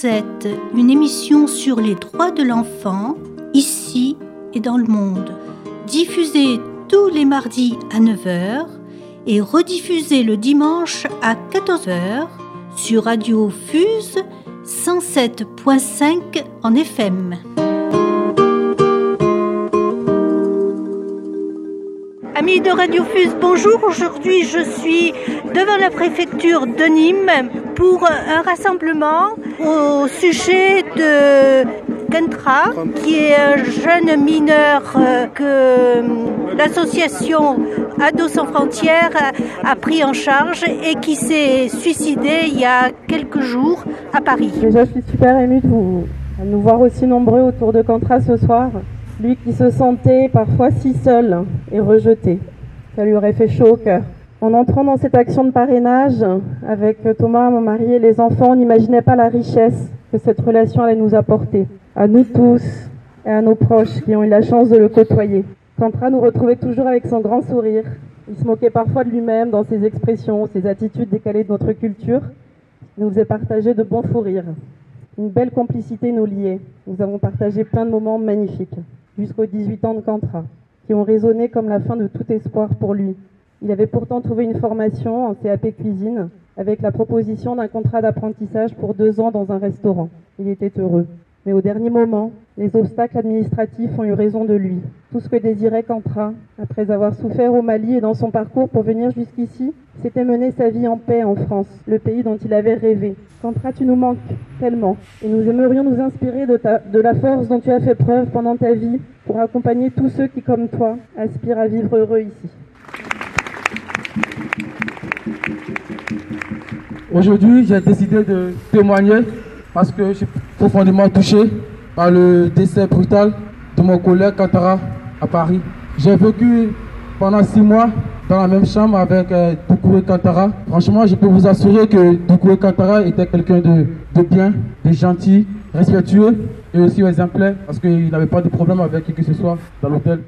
Cosette, une émission sur les droits de l'enfant, ici et dans le monde. Diffusée tous les mardis à 9h et rediffusée le dimanche à 14h sur Radio Fuse 107.5 en FM. De Radio Fuse, bonjour. Aujourd'hui, je suis devant la préfecture de Nîmes pour un rassemblement au sujet de Kentra, qui est un jeune mineur euh, que euh, l'association Ados sans frontières a pris en charge et qui s'est suicidé il y a quelques jours à Paris. Déjà, je suis super émue de vous, nous voir aussi nombreux autour de Kentra ce soir. Lui qui se sentait parfois si seul et rejeté. Ça lui aurait fait chaud au cœur. En entrant dans cette action de parrainage avec Thomas, mon mari et les enfants, on n'imaginait pas la richesse que cette relation allait nous apporter. À nous tous et à nos proches qui ont eu la chance de le côtoyer. Tantra nous retrouvait toujours avec son grand sourire. Il se moquait parfois de lui-même dans ses expressions, ses attitudes décalées de notre culture. Il nous faisait partager de bons fous rires. Une belle complicité nous liait. Nous avons partagé plein de moments magnifiques jusqu'aux 18 ans de Cantra, qui ont résonné comme la fin de tout espoir pour lui. Il avait pourtant trouvé une formation en CAP cuisine avec la proposition d'un contrat d'apprentissage pour deux ans dans un restaurant. Il était heureux. Mais au dernier moment, les obstacles administratifs ont eu raison de lui. Tout ce que désirait Cantra, après avoir souffert au Mali et dans son parcours pour venir jusqu'ici, c'était mener sa vie en paix en France, le pays dont il avait rêvé. Cantra, tu nous manques tellement, et nous aimerions nous inspirer de, la force dont tu as fait preuve pendant ta vie pour accompagner tous ceux qui, comme toi, aspirent à vivre heureux ici. Aujourd'hui, j'ai décidé de témoigner parce que je profondément touché par le décès brutal de mon collègue Kantara à Paris. J'ai vécu pendant six mois dans la même chambre avec euh, Kantara. Franchement, je peux vous assurer que Doukouré Kantara était quelqu'un de, de, bien, de gentil, respectueux et aussi exemplaire parce qu'il n'avait pas de problème avec qui que ce soit dans l'hôtel.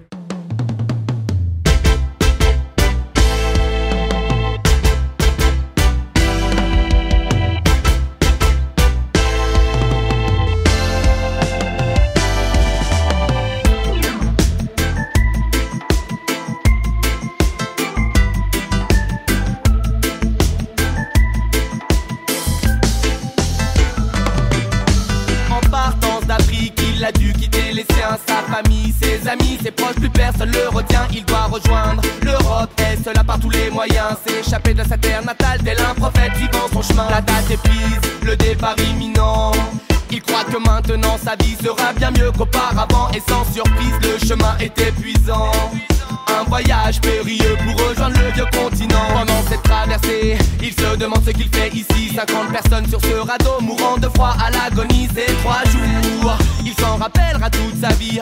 S'échapper de sa terre natale tel un prophète vivant son chemin. La date est prise, le départ imminent. Il croit que maintenant sa vie sera bien mieux qu'auparavant et sans surprise le chemin est épuisant. Un voyage périlleux pour rejoindre le vieux continent. Pendant cette traversée, il se demande ce qu'il fait ici. 50 personnes sur ce radeau mourant de froid à l'agonie. C'est trois jours. Il s'en rappellera toute sa vie.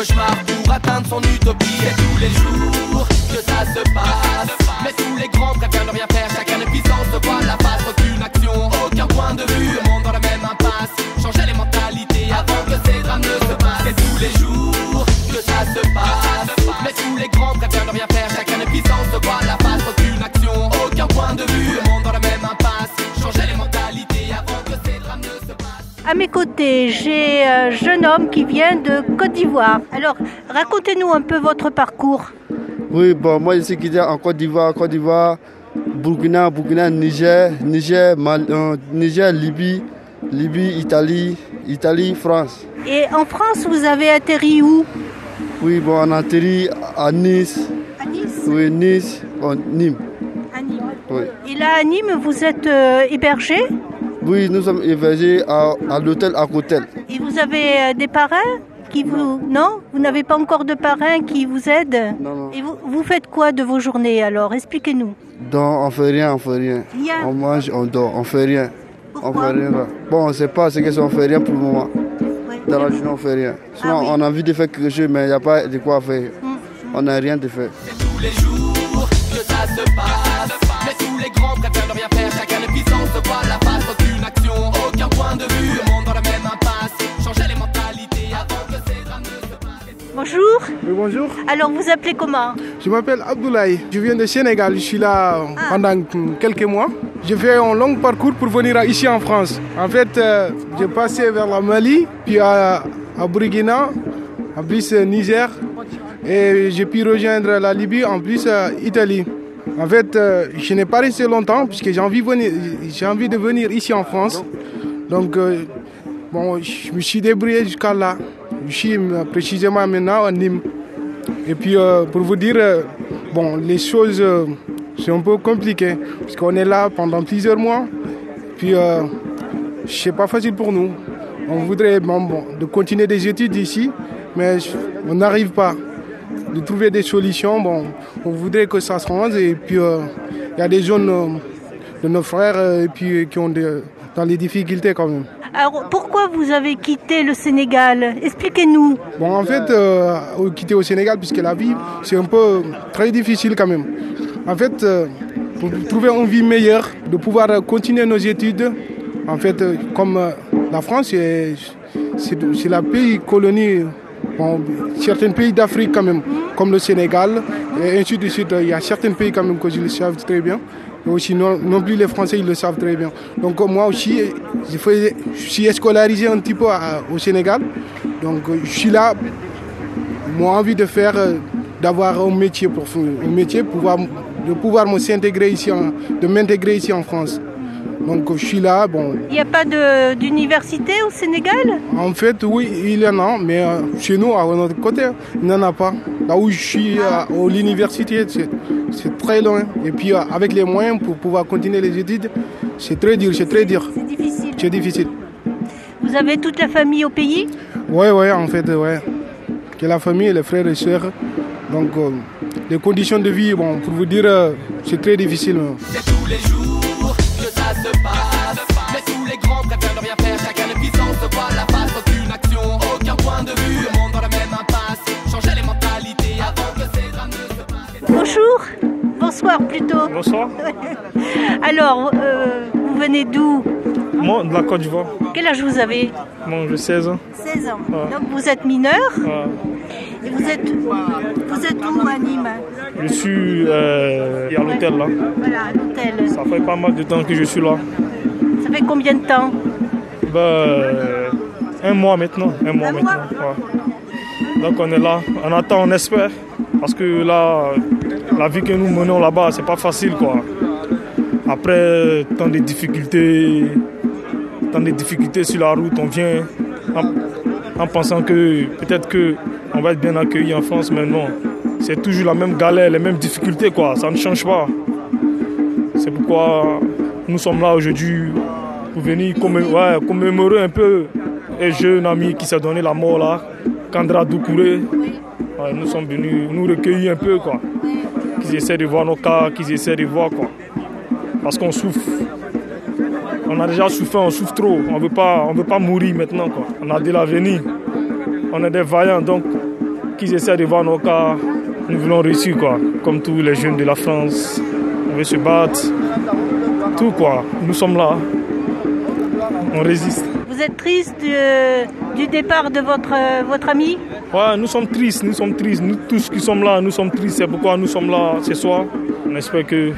Cauchemar pour atteindre son utopie. Et tous les jours que ça se passe. Côtés, j'ai un jeune homme qui vient de Côte d'Ivoire. Alors, racontez-nous un peu votre parcours. Oui, bon, moi je suis quitté en Côte d'Ivoire, Côte d'Ivoire, Burkina, Burkina, Niger, Niger, Mal, euh, Niger, Libye, Libye, Italie, Italie, France. Et en France, vous avez atterri où? Oui, bon, on a atterri à Nice. À Nice? Oui, Nice, bon, Nîmes. À Nîmes. Oui. Et là, à Nîmes, vous êtes euh, hébergé? Oui, nous sommes hébergés à, à l'hôtel. Et vous avez euh, des parrains qui vous... Non? Vous n'avez pas encore de parrain qui vous aide Non, non. Et vous, vous faites quoi de vos journées alors? Expliquez-nous. Donc, on fait rien, on fait rien. Rien. On mange, on dort, on fait rien. on Pourquoi? fait rien. là. Bon, on ne sait pas ce que c'est, on fait rien pour le moment. Ouais. Dans la journée, on fait rien. Sinon, Ah oui. on a envie de faire quelque chose, mais il n'y a pas de quoi faire. Mm. On n'a rien de faire. C'est tous les jours que ça se passe. Mais tous les grands préfèrent ne rien faire. Chacun de puissance la point de vue. Le monde dans la même impasse. Changer les mentalités avant que ces drames ne se passent. Bonjour. Oui, bonjour. Alors, vous appelez comment? Je m'appelle Abdoulaye. Je viens de Sénégal. Je suis là pendant quelques mois. J'ai fait un long parcours pour venir ici en France. En fait, euh, j'ai passé vers la Mali, puis à, à Burkina, en plus euh, Niger, et j'ai pu rejoindre la Libye, en plus euh, Italie. En fait, euh, je n'ai pas resté longtemps puisque j'ai envie, venir- j'ai envie de venir ici en France. Donc, euh, bon, je me suis débrouillé jusqu'à là. Je suis précisément maintenant à Nîmes. Et puis, euh, pour vous dire, euh, bon, les choses sont un peu compliquées parce qu'on est là pendant plusieurs mois. Puis, c'est pas facile pour nous. On voudrait bon, bon, de continuer des études ici, mais on n'arrive pas de trouver des solutions. Bon, on voudrait que ça se rende et puis il y a des jeunes de nos frères et puis, qui ont des, dans les difficultés quand même. Alors, pourquoi vous avez quitté le Sénégal? Expliquez-nous. Bon, en fait, euh, quitter au Sénégal, puisque la vie, c'est un peu très difficile quand même. En fait, euh, pour trouver une vie meilleure, de pouvoir continuer nos études, en fait, euh, comme la France, c'est la pays colonie, bon, certains pays d'Afrique quand même, comme le Sénégal, et ainsi de suite. Il y a certains pays quand même que je le savent très bien. Et aussi, non, non plus les Français, ils le savent très bien. Donc euh, moi aussi, je, faisais- je suis scolarisé un petit peu au Sénégal. Donc euh, je suis là, moi envie de faire, euh, d'avoir un métier pour un métier, pouvoir, de pouvoir ici, de m'intégrer ici en France. Donc euh, je suis là, bon, Il n'y a pas de- d'université au Sénégal? En fait, oui, il y en a, mais euh, chez nous, à notre côté, il n'y en a pas. Là où je suis, euh, à l'université, c'est- c'est très loin. Et puis, euh, avec les moyens pour pouvoir continuer les études, c'est très dur, c'est très dur. C'est difficile. C'est difficile. Vous avez toute la famille au pays? Oui, oui, en fait, ouais. Que la famille, les frères et sœurs. Donc, euh, les conditions de vie, bon, pour vous dire, euh, c'est très difficile. hein. C'est tous les jours se passe. Mais tous les grands préfèrent ne rien faire. Chacun ne puissance se voit la face. Aucune action, aucun point de vue. Le monde dans la même impasse. Changer les mentalités avant que ces drames ne se passent. Bonjour. Bonsoir plutôt. Bonsoir, Alors, euh, vous venez d'où? Moi de la Côte d'Ivoire, Quel âge vous avez? Moi j'ai 16 ans. 16 ans. Ouais. Donc vous êtes mineur? Euh, et vous êtes, vous êtes où à Nîmes je suis euh, à l'hôtel là. Voilà, à l'hôtel. Ça fait pas mal de temps que je suis là. Ça fait combien de temps Ben, euh, un mois maintenant. Un mois Un maintenant. mois ouais. Donc on est là, on attend, on espère. Parce que là, la vie que nous menons là-bas, c'est pas facile quoi. Après tant de difficultés, tant de difficultés sur la route, on vient en, en pensant que peut-être que on va être bien accueilli en France, mais non. C'est toujours la même galère, les mêmes difficultés quoi. Ça ne change pas. C'est pourquoi nous sommes là aujourd'hui pour venir commémorer un peu un jeune ami qui s'est donné la mort là, Kandra Doukouré. Nous sommes venus nous recueillir un peu quoi. Qu'ils essaient de voir nos cas, qu'ils essaient de voir quoi. Parce qu'on souffre. On a déjà souffert, on souffre trop. On on veut pas mourir maintenant quoi. On a de l'avenir. On est des vaillants donc qu'ils essaient de voir nos cas. Nous voulons réussir quoi. Comme tous les jeunes de la France. On veut se battre. Tout quoi. Nous sommes là. On résiste. Vous êtes triste du, du départ de votre, euh, votre ami? Ouais, nous sommes tristes, nous sommes tristes. Nous tous qui sommes là, nous sommes tristes. C'est pourquoi nous sommes là ce soir. On espère que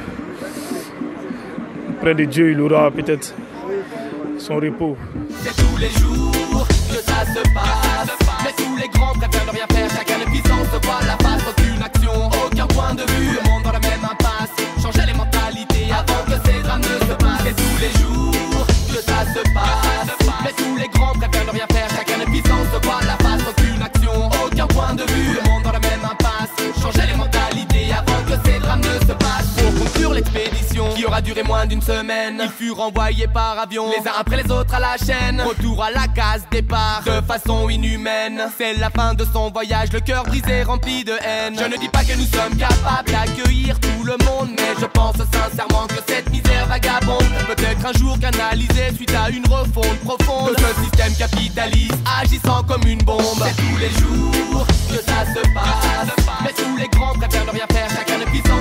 près de Dieu, il aura peut-être son repos. C'est tous les jours que ça se passe. Mais tous les grands préfèrent ne rien faire. Voit la face. Aucune action, aucun point de vue. Duré moins d'une semaine, ils furent envoyés par avion, les uns après les autres à la chaîne. Retour à la case départ, de façon inhumaine. C'est la fin de son voyage, le cœur brisé, rempli de haine. Je ne dis pas que nous sommes capables d'accueillir tout le monde, mais je pense sincèrement que cette misère vagabonde peut être un jour canalisée suite à une refonte profonde de ce système capitaliste agissant comme une bombe. C'est tous les jours que ça se passe, mais tous les grands préfèrent ne rien faire. Chacun ne puissance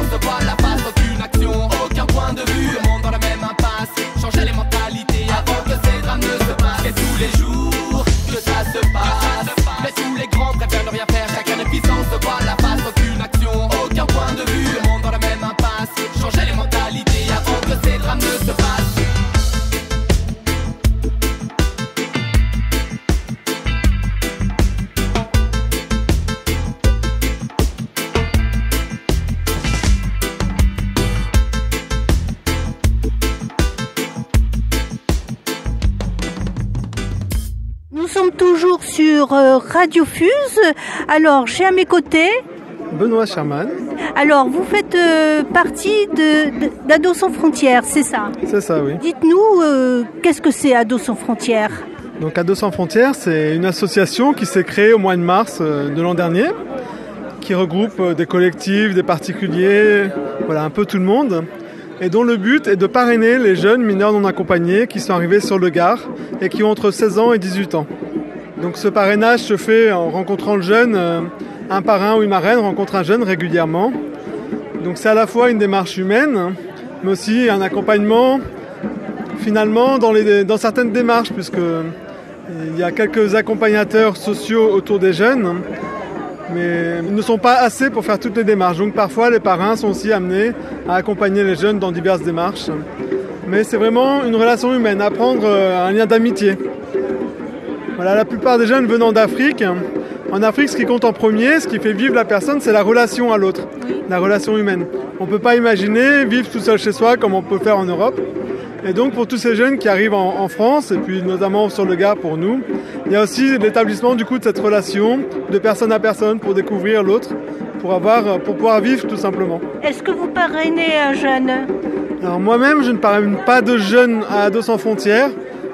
sur euh, Radio Fuse. Alors, j'ai à mes côtés Benoît Sherman. Alors, vous faites euh, partie de, d'Ados sans frontières, c'est ça? C'est ça, oui. Dites-nous, euh, qu'est-ce que c'est Ados sans frontières? Donc, Ados sans frontières, c'est une association qui s'est créée au mois de mars euh, de l'an dernier, qui regroupe des collectifs, des particuliers, voilà, un peu tout le monde, et dont le but est de parrainer les jeunes mineurs non accompagnés qui sont arrivés sur le Gard et qui ont entre 16 ans et 18 ans. Donc, ce parrainage se fait en rencontrant le jeune. euh, un parrain ou une marraine rencontre un jeune régulièrement. Donc c'est à la fois une démarche humaine, mais aussi un accompagnement finalement dans, dans certaines démarches, puisque il y a quelques accompagnateurs sociaux autour des jeunes, mais ils ne sont pas assez pour faire toutes les démarches. Donc parfois les parrains sont aussi amenés à accompagner les jeunes dans diverses démarches. Mais c'est vraiment une relation humaine, apprendre euh, un lien d'amitié. Voilà, la plupart des jeunes venant d'Afrique, en Afrique, ce qui compte en premier, ce qui fait vivre la personne, c'est la relation à l'autre, la relation humaine. On ne peut pas imaginer vivre tout seul chez soi comme on peut faire en Europe. Et donc pour tous ces jeunes qui arrivent en, en France, et puis notamment sur le Gard pour nous, il y a aussi l'établissement du coup de cette relation de personne à personne pour découvrir l'autre, pour, avoir, pour pouvoir vivre tout simplement. Est-ce que vous parrainez un jeune? Alors moi-même, je ne parraine pas de jeunes à Ados sans frontières.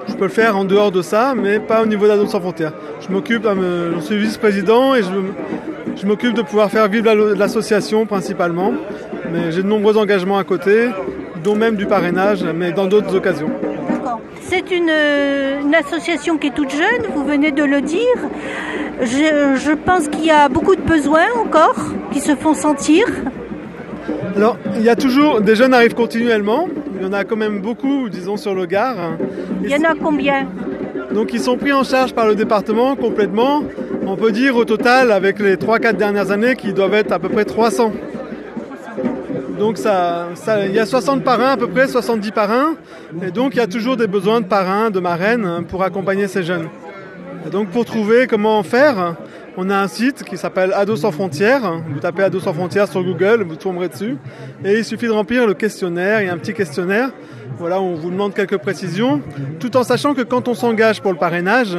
Je peux le faire en dehors de ça, mais pas au niveau d'Ados sans frontières. Je m'occupe, euh, je suis vice-président et je, je m'occupe de pouvoir faire vivre la- l'association principalement. Mais j'ai de nombreux engagements à côté, dont même du parrainage, mais dans d'autres occasions. C'est une, euh, une association qui est toute jeune, vous venez de le dire. Je, je pense qu'il y a beaucoup de besoins encore qui se font sentir. Alors, il y a toujours, des jeunes arrivent continuellement. Il y en a quand même beaucoup, disons, sur le Gard. Il y en a combien? Donc ils sont pris en charge par le département complètement. On peut dire au total, avec les 3-4 dernières années, qu'ils doivent être à peu près 300. Donc il y a 60 parrains à peu près, 70 parrains. Et donc il y a toujours des besoins de parrains, de marraines hein, pour accompagner ces jeunes. Et donc pour trouver comment faire, on a un site qui s'appelle Ados sans frontières. Vous tapez Ados sans frontières sur Google, vous tomberez dessus. Et il suffit de remplir le questionnaire. Il y a un petit questionnaire. Voilà, on vous demande quelques précisions. Tout en sachant que quand on s'engage pour le parrainage,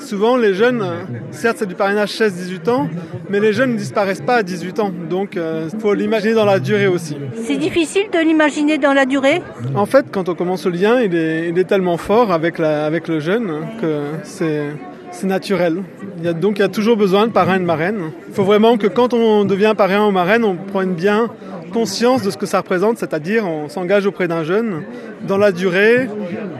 souvent les jeunes, euh, certes c'est du parrainage 16-18 ans, mais les jeunes ne disparaissent pas à 18 ans. Donc il faut l'imaginer dans la durée aussi. C'est difficile de l'imaginer dans la durée? En fait, quand on commence le lien, il est, il est tellement fort avec, la, avec le jeune que c'est c'est naturel. Il y a, donc il y a toujours besoin de parrain et de marraine. Il faut vraiment que quand on devient parrain ou marraine, on prenne bien conscience de ce que ça représente, c'est-à-dire on s'engage auprès d'un jeune. Dans la durée,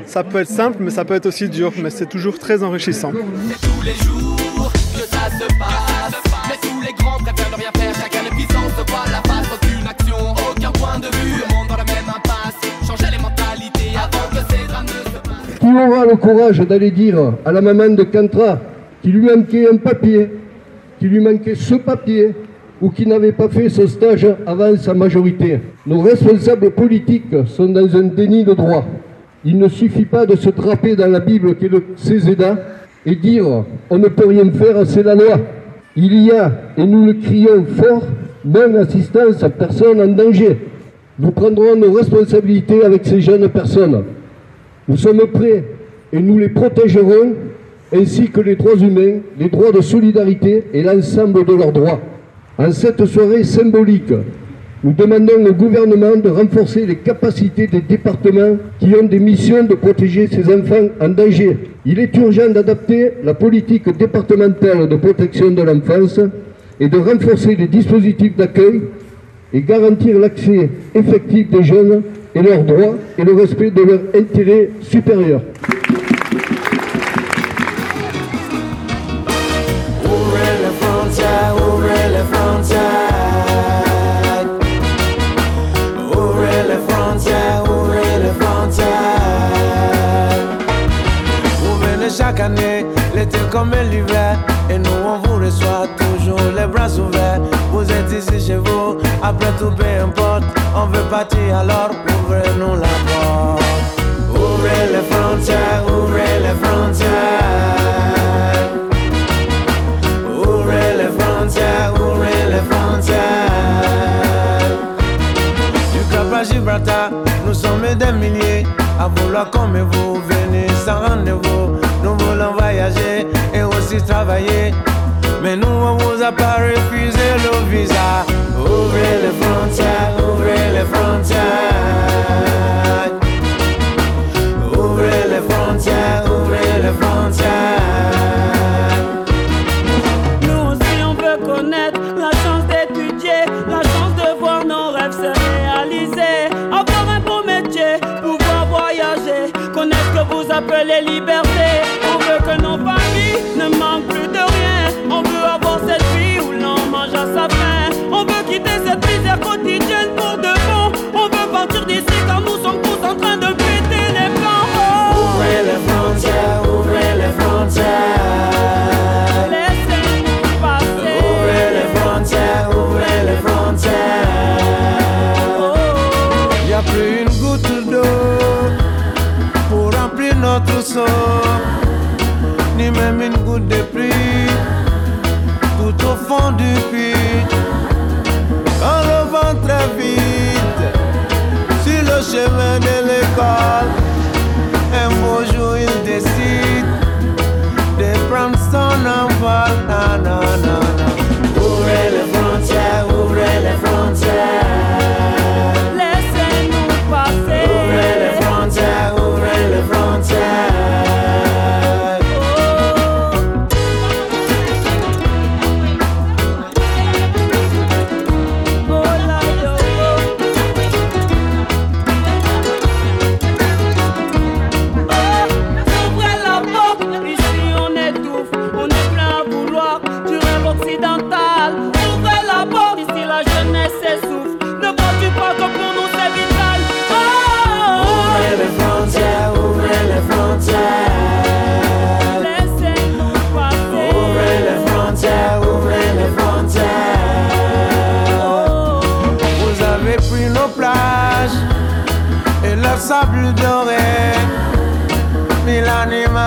ça peut être simple, mais ça peut être aussi dur, mais c'est toujours très enrichissant. tous les jours que ça se passe. Mais tous les grands préfèrent ne rien faire, chacun est puissant, se voit la face, aucune action, aucun point de vue. Le monde dans la même impasse, changer les mentalités avant que ces drames ne se passent. Qui aura le courage d'aller dire à la maman de Cantra qu'il lui manquait un papier, qu'il lui manquait ce papier, ou qui n'avait pas fait ce stage avant sa majorité Nos responsables politiques sont dans un déni de droit. Il ne suffit pas de se trapper dans la Bible qu'est le Céséda et dire on ne peut rien faire, c'est la loi. Il y a, et nous le crions fort, non assistance à personne en danger. Nous prendrons nos responsabilités avec ces jeunes personnes. Nous sommes prêts et nous les protégerons, ainsi que les droits humains, les droits de solidarité et l'ensemble de leurs droits. En cette soirée symbolique, nous demandons au gouvernement de renforcer les capacités des départements qui ont des missions de protéger ces enfants en danger. Il est urgent d'adapter la politique départementale de protection de l'enfance et de renforcer les dispositifs d'accueil et garantir l'accès effectif des jeunes et leurs droits et le respect de leurs intérêts supérieurs. vous. Après tout, peu importe, on veut partir alors ouvrez-nous la porte. Ouvrez les frontières, ouvrez les frontières. Ouvrez les frontières, ouvrez les frontières. Du Cap à Gibraltar, nous sommes des milliers à vouloir comme vous venez sans rendez-vous. Nous voulons voyager et aussi travailler. Mais nous on vous a pas refusé le visa. Ouvrez les frontières, ouvrez les frontières.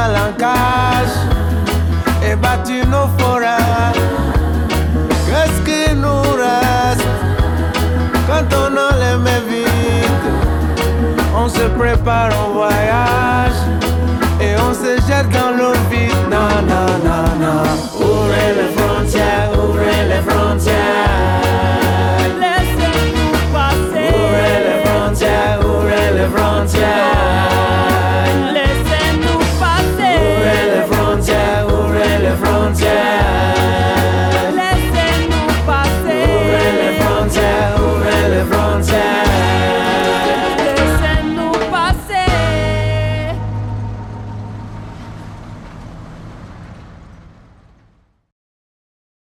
langage et battu nos forages. Qu'est-ce qui nous reste quand on a les mains vides? On se prépare en voyage et on se jette dans